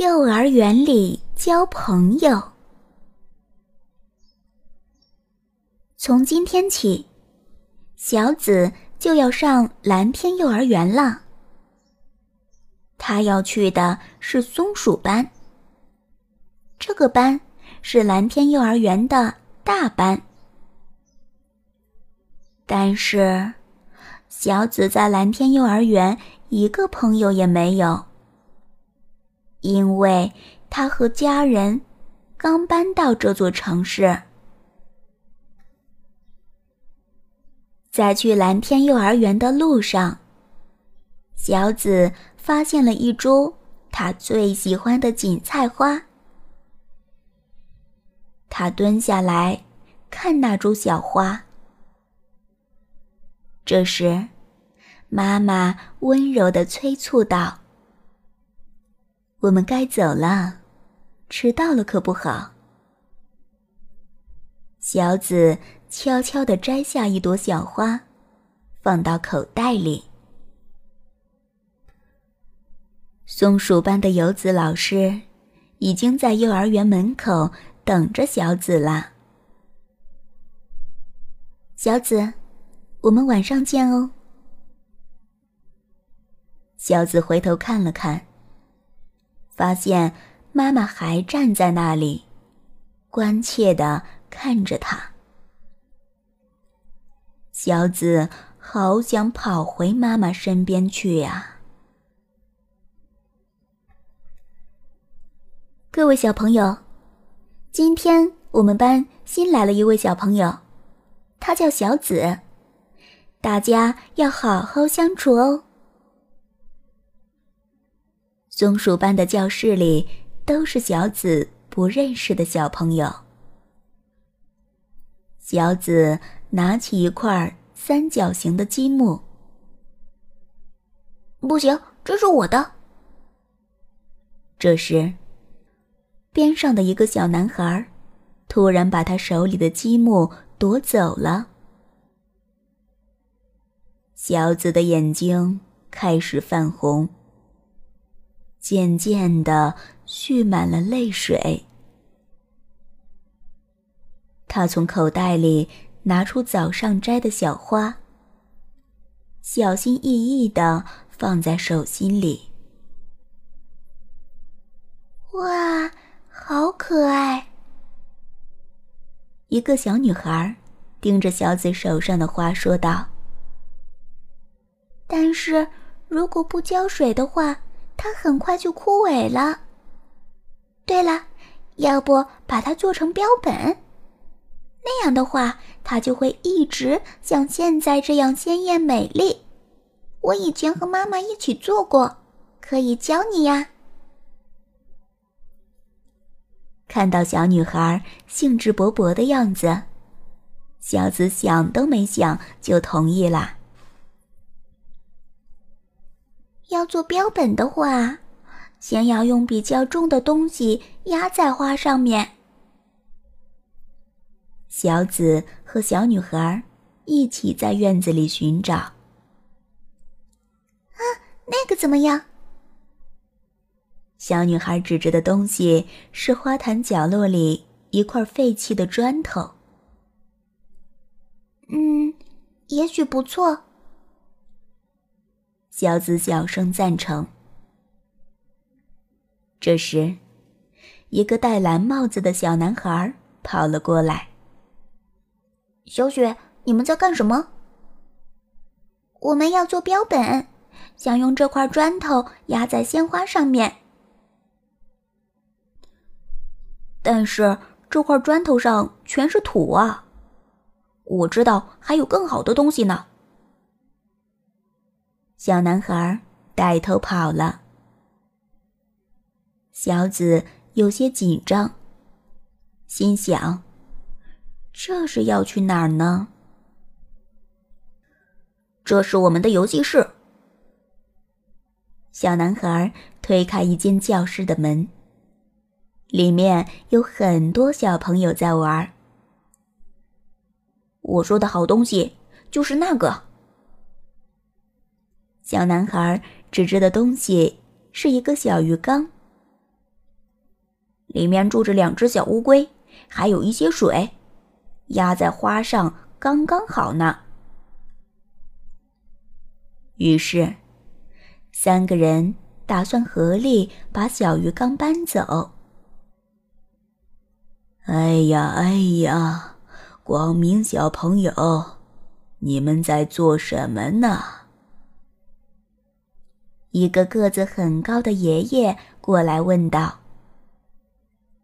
幼儿园里交朋友。从今天起，小紫就要上蓝天幼儿园了。他要去的是松鼠班。这个班是蓝天幼儿园的大班，但是小紫在蓝天幼儿园一个朋友也没有。因为他和家人刚搬到这座城市，在去蓝天幼儿园的路上，小紫发现了一株她最喜欢的锦菜花。她蹲下来看那株小花，这时，妈妈温柔的催促道。我们该走了，迟到了可不好。小紫悄悄地摘下一朵小花，放到口袋里。松鼠班的游子老师已经在幼儿园门口等着小紫了。小紫，我们晚上见哦。小紫回头看了看。发现妈妈还站在那里，关切的看着他。小紫好想跑回妈妈身边去呀！各位小朋友，今天我们班新来了一位小朋友，他叫小紫，大家要好好相处哦。松鼠班的教室里都是小紫不认识的小朋友。小紫拿起一块三角形的积木，不行，这是我的。这时，边上的一个小男孩突然把他手里的积木夺走了。小紫的眼睛开始泛红。渐渐的蓄满了泪水。他从口袋里拿出早上摘的小花，小心翼翼的放在手心里。哇，好可爱！一个小女孩盯着小紫手上的花说道：“但是如果不浇水的话。”它很快就枯萎了。对了，要不把它做成标本？那样的话，它就会一直像现在这样鲜艳美丽。我以前和妈妈一起做过，可以教你呀。看到小女孩兴致勃勃的样子，小紫想都没想就同意了。要做标本的话，先要用比较重的东西压在花上面。小紫和小女孩一起在院子里寻找。啊，那个怎么样？小女孩指着的东西是花坛角落里一块废弃的砖头。嗯，也许不错。小紫小声赞成。这时，一个戴蓝帽子的小男孩跑了过来。小雪，你们在干什么？我们要做标本，想用这块砖头压在鲜花上面。但是这块砖头上全是土啊！我知道还有更好的东西呢。小男孩带头跑了。小紫有些紧张，心想：“这是要去哪儿呢？”这是我们的游戏室。小男孩推开一间教室的门，里面有很多小朋友在玩。我说的好东西就是那个。小男孩指着的东西是一个小鱼缸，里面住着两只小乌龟，还有一些水，压在花上刚刚好呢。”于是，三个人打算合力把小鱼缸搬走。哎呀，哎呀，光明小朋友，你们在做什么呢？一个个子很高的爷爷过来问道：“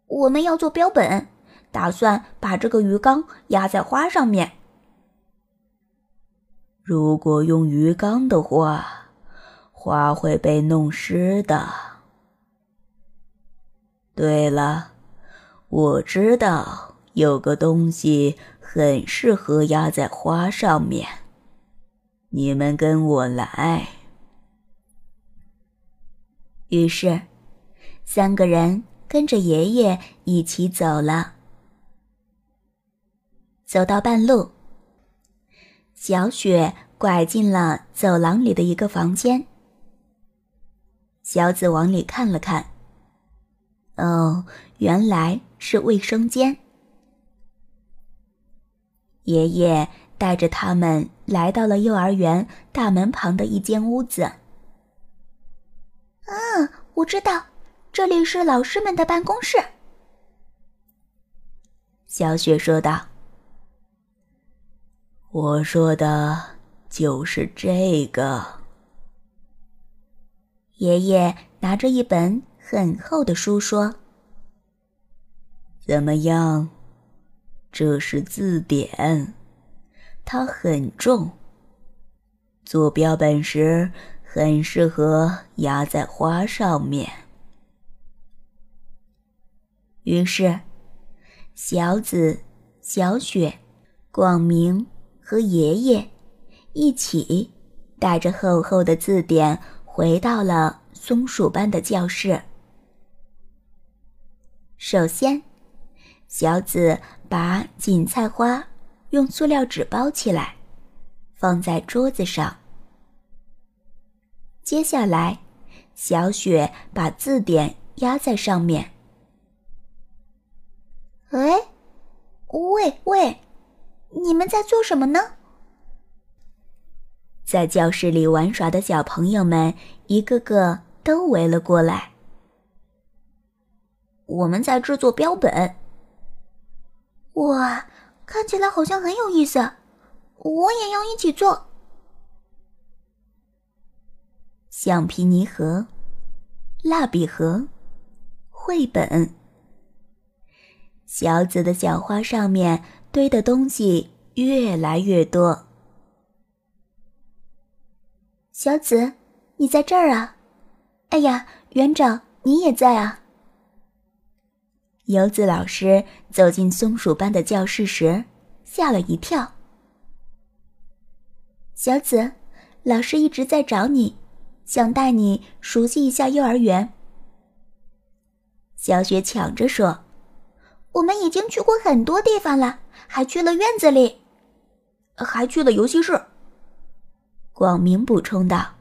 我们要做标本，打算把这个鱼缸压在花上面。”如果用鱼缸的话，花会被弄湿的。对了，我知道有个东西很适合压在花上面，你们跟我来。于是，三个人跟着爷爷一起走了。走到半路。小雪拐进了走廊里的一个房间。小紫往里看了看，哦，原来是卫生间。爷爷带着他们来到了幼儿园大门旁的一间屋子。嗯，我知道，这里是老师们的办公室。小雪说道。我说的就是这个。爷爷拿着一本很厚的书说：“怎么样？这是字典，它很重，做标本时很适合压在花上面。”于是，小紫、小雪、广明。和爷爷一起带着厚厚的字典回到了松鼠班的教室。首先，小紫把锦菜花用塑料纸包起来，放在桌子上。接下来，小雪把字典压在上面。哎，喂喂！你们在做什么呢？在教室里玩耍的小朋友们一个个都围了过来。我们在制作标本。哇，看起来好像很有意思，我也要一起做。橡皮泥盒、蜡笔盒、绘本。小紫的小花上面。堆的东西越来越多。小紫，你在这儿啊？哎呀，园长，你也在啊！游子老师走进松鼠班的教室时，吓了一跳。小紫，老师一直在找你，想带你熟悉一下幼儿园。小雪抢着说：“我们已经去过很多地方了。”还去了院子里，还去了游戏室。广明补充道：“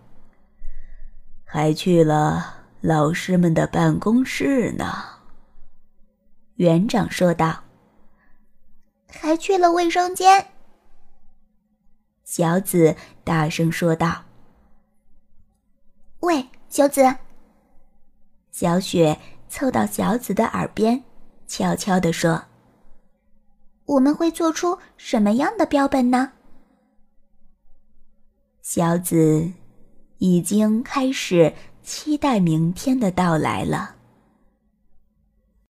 还去了老师们的办公室呢。”园长说道：“还去了卫生间。”小紫大声说道：“喂，小紫！”小雪凑到小紫的耳边，悄悄地说。我们会做出什么样的标本呢？小紫已经开始期待明天的到来了。